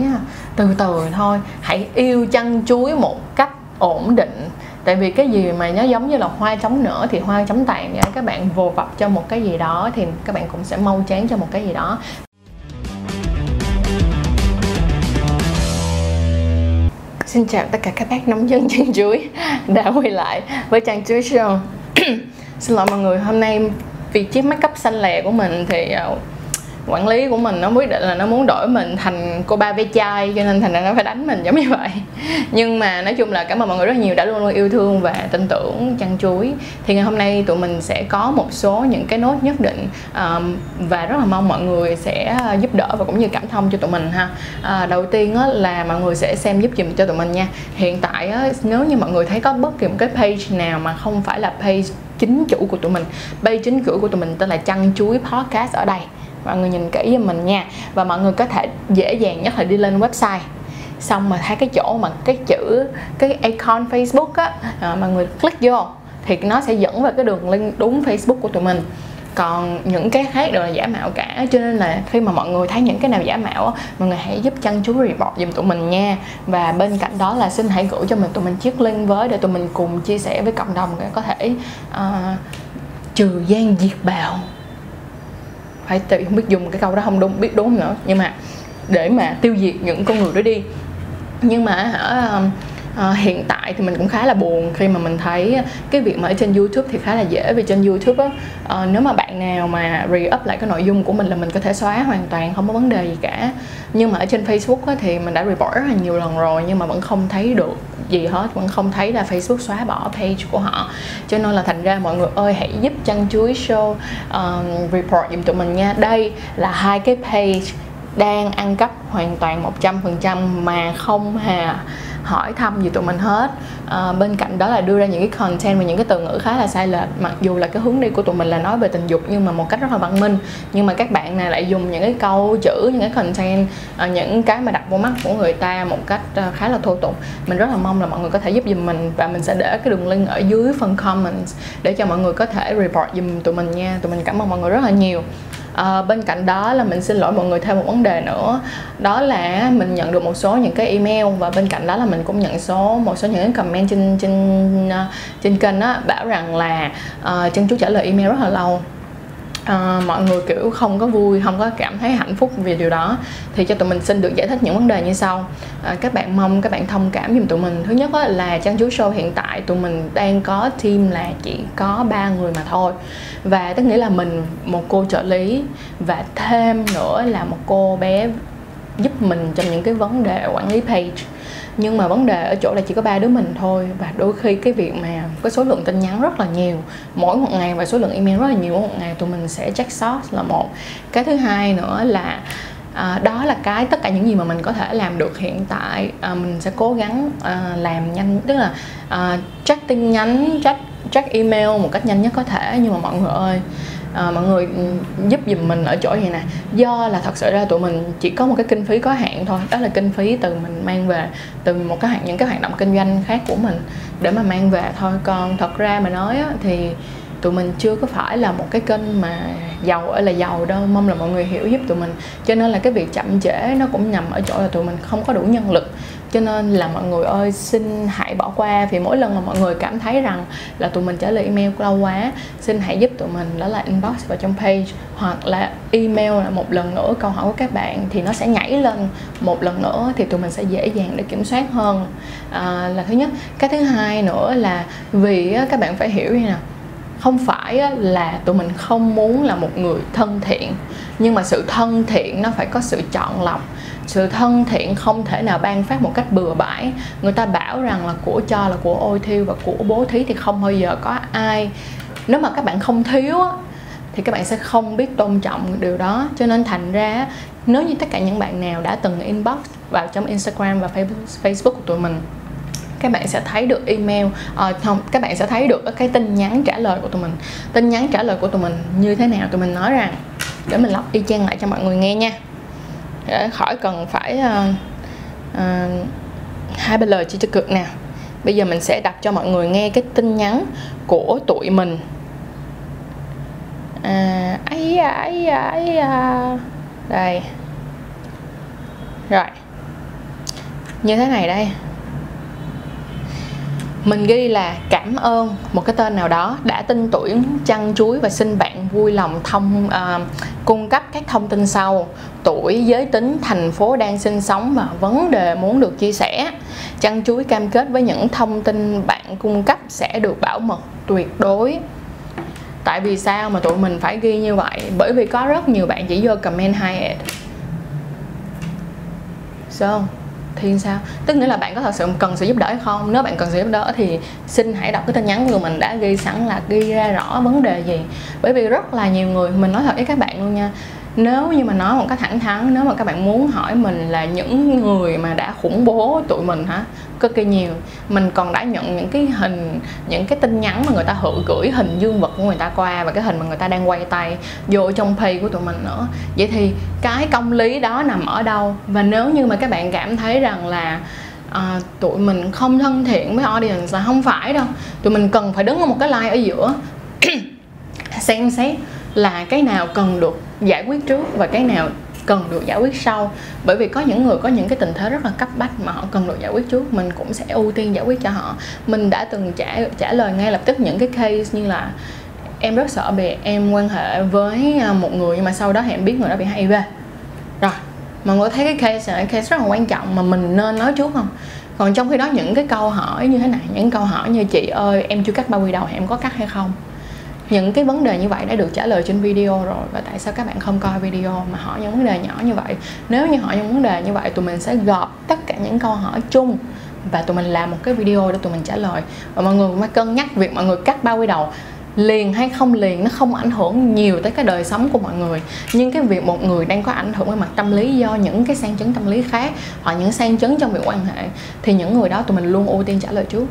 hãy à, từ từ thôi. Hãy yêu chăn chuối một cách ổn định. Tại vì cái gì mà nó giống như là hoa chống nở thì hoa chống tàn vậy? Các bạn vồ vập cho một cái gì đó thì các bạn cũng sẽ mau chán cho một cái gì đó. Xin chào tất cả các bác nông dân chăn chuối đã quay lại với chăn chuối show. Xin lỗi mọi người, hôm nay vì chiếc make up xanh lè của mình thì à, quản lý của mình nó quyết định là nó muốn đổi mình thành cô ba ve chai cho nên thành ra nó phải đánh mình giống như vậy. Nhưng mà nói chung là cảm ơn mọi người rất nhiều đã luôn luôn yêu thương và tin tưởng chăn chuối. Thì ngày hôm nay tụi mình sẽ có một số những cái nốt nhất định um, và rất là mong mọi người sẽ giúp đỡ và cũng như cảm thông cho tụi mình ha. À, đầu tiên á, là mọi người sẽ xem giúp giùm cho tụi mình nha. Hiện tại á, nếu như mọi người thấy có bất kỳ một cái page nào mà không phải là page chính chủ của tụi mình page chính chủ của tụi mình tên là chăn chuối podcast ở đây mọi người nhìn kỹ giùm mình nha. Và mọi người có thể dễ dàng nhất là đi lên website. Xong mà thấy cái chỗ mà cái chữ cái icon Facebook á à, mọi người click vô thì nó sẽ dẫn vào cái đường link đúng Facebook của tụi mình. Còn những cái khác đều là giả mạo cả cho nên là khi mà mọi người thấy những cái nào giả mạo mọi người hãy giúp chăn chú report giùm tụi mình nha. Và bên cạnh đó là xin hãy gửi cho mình tụi mình chiếc link với để tụi mình cùng chia sẻ với cộng đồng để có thể uh, trừ gian diệt bạo phải tự không biết dùng cái câu đó không đúng biết đúng nữa. Nhưng mà để mà tiêu diệt những con người đó đi. Nhưng mà hả à, hiện tại thì mình cũng khá là buồn khi mà mình thấy cái việc mà ở trên YouTube thì khá là dễ vì trên YouTube á à, nếu mà bạn nào mà re-up lại cái nội dung của mình là mình có thể xóa hoàn toàn không có vấn đề gì cả. Nhưng mà ở trên Facebook á, thì mình đã report rất là nhiều lần rồi nhưng mà vẫn không thấy được gì hết vẫn không thấy là Facebook xóa bỏ page của họ. Cho nên là thành ra mọi người ơi hãy giúp chăn chuối show um, report giùm tụi mình nha. Đây là hai cái page đang ăn cắp hoàn toàn 100% mà không hề hỏi thăm gì tụi mình hết. À, bên cạnh đó là đưa ra những cái content và những cái từ ngữ khá là sai lệch. Mặc dù là cái hướng đi của tụi mình là nói về tình dục nhưng mà một cách rất là văn minh. Nhưng mà các bạn này lại dùng những cái câu chữ những cái content à, những cái mà đặt vô mắt của người ta một cách à, khá là thô tục. Mình rất là mong là mọi người có thể giúp giùm mình và mình sẽ để cái đường link ở dưới phần comments để cho mọi người có thể report giùm tụi mình nha. Tụi mình cảm ơn mọi người rất là nhiều à, bên cạnh đó là mình xin lỗi mọi người thêm một vấn đề nữa. Đó là mình nhận được một số những cái email và bên cạnh đó là mình cũng nhận số một số những cái comment trên trên ờ, trên kênh á bảo rằng là uh, chân chú trả lời email rất là lâu à, mọi người kiểu không có vui không có cảm thấy hạnh phúc vì điều đó. Thì cho tụi mình xin được giải thích những vấn đề như sau. À, các bạn mong các bạn thông cảm giùm tụi mình. Thứ nhất là trang chú show hiện tại tụi mình đang có team là chỉ có ba người mà thôi. Và tức nghĩa là mình một cô trợ lý và thêm nữa là một cô bé giúp mình trong những cái vấn đề quản lý page. Nhưng mà vấn đề ở chỗ là chỉ có ba đứa mình thôi và đôi khi cái việc mà cái số lượng tin nhắn rất là nhiều. Mỗi một ngày và số lượng email rất là nhiều mỗi một ngày tụi mình sẽ check source là một. Cái thứ hai nữa là à, đó là cái tất cả những gì mà mình có thể làm được hiện tại. À, mình sẽ cố gắng à, làm nhanh tức là à, check tin nhắn check check email một cách nhanh nhất có thể. Nhưng mà mọi người ơi à, mọi người ừ, giúp giùm mình ở chỗ này nè. Do là thật sự ra tụi mình chỉ có một cái kinh phí có hạn thôi. Đó là kinh phí từ mình mang về từ một cái những cái hoạt động kinh doanh khác của mình để mà mang về thôi. Còn thật ra mà nói á, thì tụi mình chưa có phải là một cái kênh mà giàu ở là giàu đâu. Mong là mọi người hiểu giúp tụi mình. Cho nên là cái việc chậm trễ nó cũng nằm ở chỗ là tụi mình không có đủ nhân lực. Cho nên là mọi người ơi xin hãy bỏ qua. Vì mỗi lần mà mọi người cảm thấy rằng là tụi mình trả lời email lâu quá xin hãy giúp tụi mình. Đó là inbox vào trong page hoặc là email là một lần nữa câu hỏi của các bạn thì nó sẽ nhảy lên một lần nữa thì tụi mình sẽ dễ dàng để kiểm soát hơn. À, là thứ nhất. Cái thứ hai nữa là vì các bạn phải hiểu như nào không phải là tụi mình không muốn là một người thân thiện, nhưng mà sự thân thiện nó phải có sự chọn lọc. Sự thân thiện không thể nào ban phát một cách bừa bãi. Người ta bảo rằng là của cho là của ôi thiêu và của bố thí thì không bao giờ có ai. Nếu mà các bạn không thiếu thì các bạn sẽ không biết tôn trọng điều đó. Cho nên thành ra nếu như tất cả những bạn nào đã từng inbox vào trong Instagram và Facebook của tụi mình các bạn sẽ thấy được email à, không các bạn sẽ thấy được cái tin nhắn trả lời của tụi mình. Tin nhắn trả lời của tụi mình như thế nào? Tụi mình nói rằng để mình lọc y chang lại cho mọi người nghe nha. Để khỏi cần phải uh, uh, hai ba lời chỉ cho cực nè. bây giờ mình sẽ đọc cho mọi người nghe cái tin nhắn của tụi mình. À, ấy à, ấy à, ấy à. đây. Rồi. Như thế này đây mình ghi là cảm ơn một cái tên nào đó đã tin tưởng chăn chuối và xin bạn vui lòng thông uh, cung cấp các thông tin sau. Tuổi giới tính thành phố đang sinh sống và vấn đề muốn được chia sẻ. Chăn chuối cam kết với những thông tin bạn cung cấp sẽ được bảo mật tuyệt đối. Tại vì sao mà tụi mình phải ghi như vậy? Bởi vì có rất nhiều bạn chỉ vô comment hai ad. So thì sao? Tức nghĩa là bạn có thật sự cần sự giúp đỡ hay không? Nếu bạn cần sự giúp đỡ thì xin hãy đọc cái tin nhắn của mình đã ghi sẵn là ghi ra rõ vấn đề gì. Bởi vì rất là nhiều người, mình nói thật với các bạn luôn nha nếu như mà nói một cách thẳng thắn nếu mà các bạn muốn hỏi mình là những người mà đã khủng bố tụi mình hả? Cực kỳ nhiều. Mình còn đã nhận những cái hình những cái tin nhắn mà người ta hự gửi hình dương vật của người ta qua và cái hình mà người ta đang quay tay vô trong pay của tụi mình nữa. Vậy thì cái công lý đó nằm ở đâu? Và nếu như mà các bạn cảm thấy rằng là à, tụi mình không thân thiện với audience là không phải đâu. Tụi mình cần phải đứng ở một cái line ở giữa. Xem xét là cái nào cần được giải quyết trước và cái nào cần được giải quyết sau. Bởi vì có những người có những cái tình thế rất là cấp bách mà họ cần được giải quyết trước, mình cũng sẽ ưu tiên giải quyết cho họ. Mình đã từng trả trả lời ngay lập tức những cái case như là em rất sợ bị em quan hệ với à, một người nhưng mà sau đó em biết người đó bị HIV rồi, mọi người thấy cái case này, case rất là quan trọng mà mình nên nói trước không? Còn trong khi đó những cái câu hỏi như thế này, những câu hỏi như chị ơi, em chưa cắt bao quy đầu, em có cắt hay không? Những cái vấn đề như vậy đã được trả lời trên video rồi, và tại sao các bạn không coi video mà hỏi những vấn đề nhỏ như vậy? Nếu như hỏi những vấn đề như vậy, tụi mình sẽ gộp tất cả những câu hỏi chung và tụi mình làm một cái video để tụi mình trả lời. Và mọi người phải cân nhắc việc mọi người cắt bao quy đầu, liền hay không liền, nó không ảnh hưởng nhiều tới cái đời sống của mọi người. Nhưng cái việc một người đang có ảnh hưởng về mặt tâm lý do những cái sang chấn tâm lý khác hoặc những sang chấn trong việc quan hệ, thì những người đó tụi mình luôn ưu tiên trả lời trước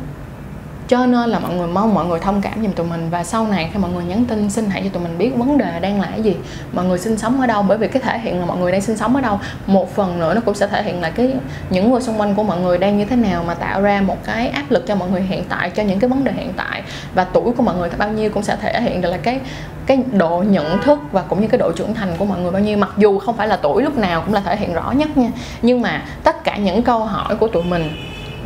cho nên là mọi người mong mọi người thông cảm giùm tụi mình. Và sau này khi mọi người nhắn tin, xin hãy cho tụi mình biết vấn đề đang là cái gì. Mọi người sinh sống ở đâu? Bởi vì cái thể hiện là mọi người đang sinh sống ở đâu. Một phần nữa nó cũng sẽ thể hiện là cái, những người xung quanh của mọi người đang như thế nào mà tạo ra một cái áp lực cho mọi người hiện tại, cho những cái vấn đề hiện tại. Và tuổi của mọi người bao nhiêu cũng sẽ thể hiện được là cái cái độ nhận thức và cũng như cái độ trưởng thành của mọi người bao nhiêu. Mặc dù không phải là tuổi lúc nào cũng là thể hiện rõ nhất nha. Nhưng mà tất cả những câu hỏi của tụi mình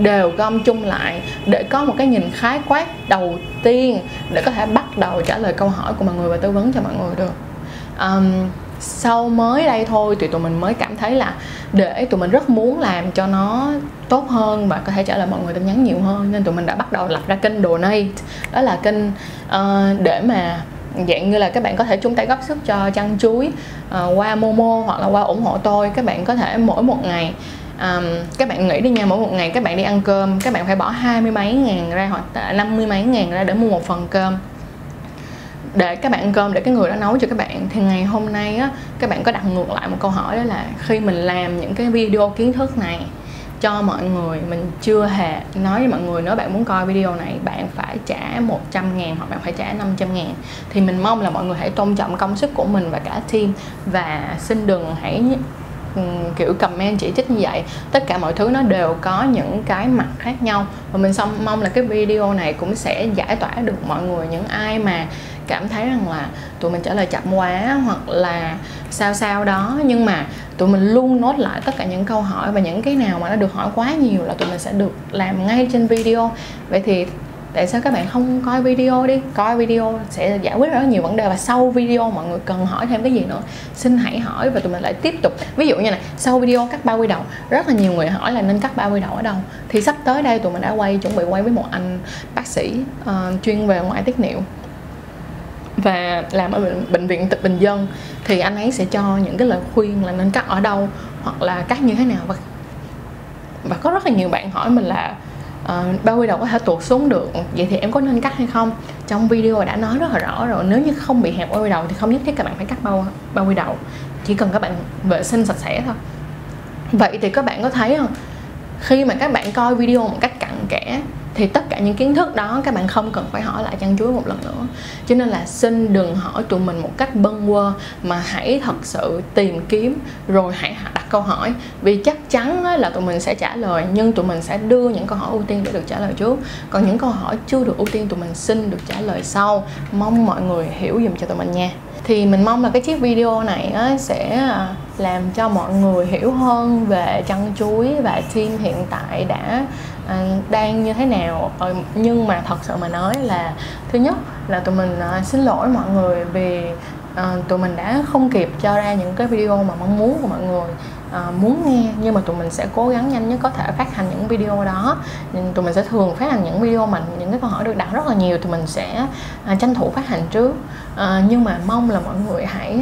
đều gom chung lại để có một cái nhìn khái quát đầu tiên để có thể bắt đầu trả lời câu hỏi của mọi người và tư vấn cho mọi người được. Um, sau mới đây thôi thì tụi mình mới cảm thấy là để tụi mình rất muốn làm cho nó tốt hơn và có thể trả lời mọi người tin nhắn nhiều hơn nên tụi mình đã bắt đầu lập ra kênh donate. Đó là kênh uh, để mà dạng như là các bạn có thể chung tay góp sức cho chăn chuối uh, qua momo hoặc là qua ủng hộ tôi. Các bạn có thể mỗi một ngày um, các bạn nghĩ đi nha mỗi một ngày các bạn đi ăn cơm các bạn phải bỏ hai mươi mấy ngàn ra hoặc năm mươi mấy ngàn ra để mua một phần cơm. Để các bạn ăn cơm để cái người đó nấu cho các bạn thì ngày hôm nay á các bạn có đặt ngược lại một câu hỏi đó là khi mình làm những cái video kiến thức này cho mọi người mình chưa hề nói với mọi người nếu bạn muốn coi video này bạn phải trả 100 ngàn hoặc bạn phải trả 500 ngàn thì mình mong là mọi người hãy tôn trọng công sức của mình và cả team. Và xin đừng hãy Ừ, kiểu comment chỉ trích như vậy. Tất cả mọi thứ nó đều có những cái mặt khác nhau. Và mình xong mong là cái video này cũng sẽ giải tỏa được mọi người, những ai mà cảm thấy rằng là tụi mình trả lời chậm quá hoặc là sao sao đó. Nhưng mà tụi mình luôn nốt lại tất cả những câu hỏi và những cái nào mà nó được hỏi quá nhiều là tụi mình sẽ được làm ngay trên video. Vậy thì tại sao các bạn không coi video đi? Coi video sẽ giải quyết rất nhiều vấn đề và sau video mọi người cần hỏi thêm cái gì nữa xin hãy hỏi và tụi mình lại tiếp tục. Ví dụ như này sau video cắt bao quy đầu rất là nhiều người hỏi là nên cắt bao quy đầu ở đâu? Thì sắp tới đây tụi mình đã quay chuẩn bị quay với một anh bác sĩ uh, chuyên về ngoại tiết niệu và làm ở bệnh, bệnh viện tịch bình dân. Thì anh ấy sẽ cho những cái lời khuyên là nên cắt ở đâu hoặc là cắt như thế nào. Và và có rất là nhiều bạn hỏi mình là Ờ, uh, bao quy đầu có thể tuột xuống được. Vậy thì em có nên cắt hay không? Trong video đã nói rất là rõ rồi. Nếu như không bị hẹp bao quy đầu thì không nhất thiết các bạn phải cắt bao bao quy đầu. Chỉ cần các bạn vệ sinh sạch sẽ thôi. Vậy thì các bạn có thấy không? Khi mà các bạn coi video một cách cặn kẽ thì tất cả những kiến thức đó các bạn không cần phải hỏi lại chăn chuối một lần nữa. Cho nên là xin đừng hỏi tụi mình một cách bâng quơ, mà hãy thật sự tìm kiếm rồi hãy đặt câu hỏi. Vì chắc chắn là tụi mình sẽ trả lời, nhưng tụi mình sẽ đưa những câu hỏi ưu tiên để được trả lời trước. Còn những câu hỏi chưa được ưu tiên, tụi mình xin được trả lời sau. Mong mọi người hiểu dùm cho tụi mình nha. Thì mình mong là cái chiếc video này sẽ à, làm cho mọi người hiểu hơn về chăn chuối và team hiện tại đã Ờ, đang như thế nào? Ờ, nhưng mà thật sự mà nói là thứ nhất là tụi mình ờ, xin lỗi mọi người vì tụi mình đã không kịp cho ra những cái video mà mong muốn của mọi người muốn nghe. Nhưng mà tụi mình sẽ cố gắng nhanh nhất có thể phát hành những video đó. Nhưng tụi mình sẽ thường phát hành những video mà những cái câu hỏi được đặt rất là nhiều, tụi mình sẽ tranh thủ phát hành trước. Nhưng mà mong là mọi người hãy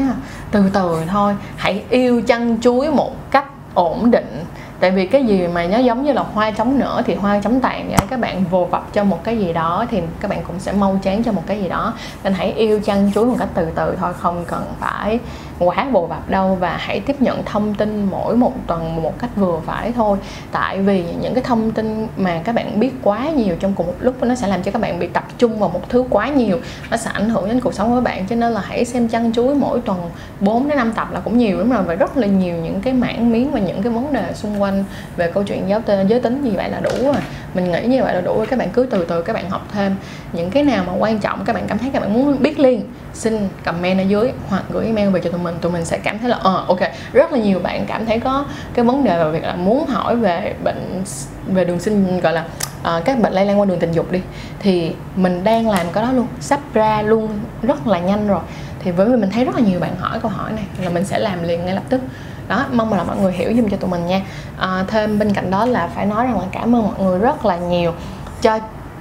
từ từ thôi, hãy yêu chăn chuối một cách ổn định tại vì cái gì mà nó giống như là hoa chống nở thì hoa chống tàn vậy các bạn vồ vập cho một cái gì đó thì các bạn cũng sẽ mau chán cho một cái gì đó. Nên hãy yêu chăn chuối một cách từ từ thôi, không cần phải quá vồ vập đâu và hãy tiếp nhận thông tin mỗi một tuần một cách vừa phải thôi. Tại vì những cái thông tin mà các bạn biết quá nhiều trong cùng một lúc nó sẽ làm cho các bạn bị tập trung vào một thứ quá nhiều. Nó sẽ ảnh hưởng đến cuộc sống của các bạn, cho nên là hãy xem chăn chuối mỗi tuần 4 đến 5 tập là cũng nhiều lắm rồi và rất là nhiều những cái mảng miếng và những cái vấn đề xung quanh về câu chuyện giáo tên giới tính như vậy là đủ rồi. Mình nghĩ như vậy là đủ rồi. Các bạn cứ từ từ các bạn học thêm. Những cái nào mà quan trọng các bạn cảm thấy các bạn muốn biết liền xin comment ở dưới hoặc gửi email về cho tụi mình. Tụi mình sẽ cảm thấy là ờ uh, ok. Rất là nhiều bạn cảm thấy có cái vấn đề về việc là muốn hỏi về bệnh về đường sinh gọi là uh, các bệnh lây lan qua đường tình dục đi. Thì mình đang làm cái đó luôn sắp ra luôn rất là nhanh rồi. Thì với mình thấy rất là nhiều bạn hỏi câu hỏi này là mình sẽ làm liền ngay lập tức đó mong là mọi người hiểu giùm cho tụi mình nha. À, thêm bên cạnh đó là phải nói rằng là cảm ơn mọi người rất là nhiều cho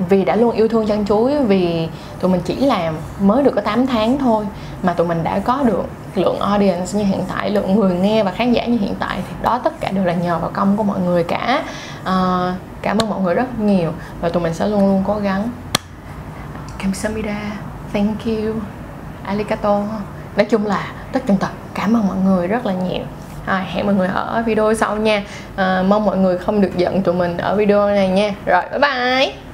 vì đã luôn yêu thương chăn chuối vì tụi mình chỉ làm mới được có 8 tháng thôi mà tụi mình đã có được lượng audience như hiện tại lượng người nghe và khán giả như hiện tại thì đó tất cả đều là nhờ vào công của mọi người cả. À, cảm ơn mọi người rất nhiều và tụi mình sẽ luôn luôn cố gắng. Kamsamida thank you. Arigato. Nói chung là tất tần tật cảm ơn mọi người rất là nhiều à, hẹn mọi người ở video sau nha. À, mong mọi người không được giận tụi mình ở video này nha. Rồi bye bye.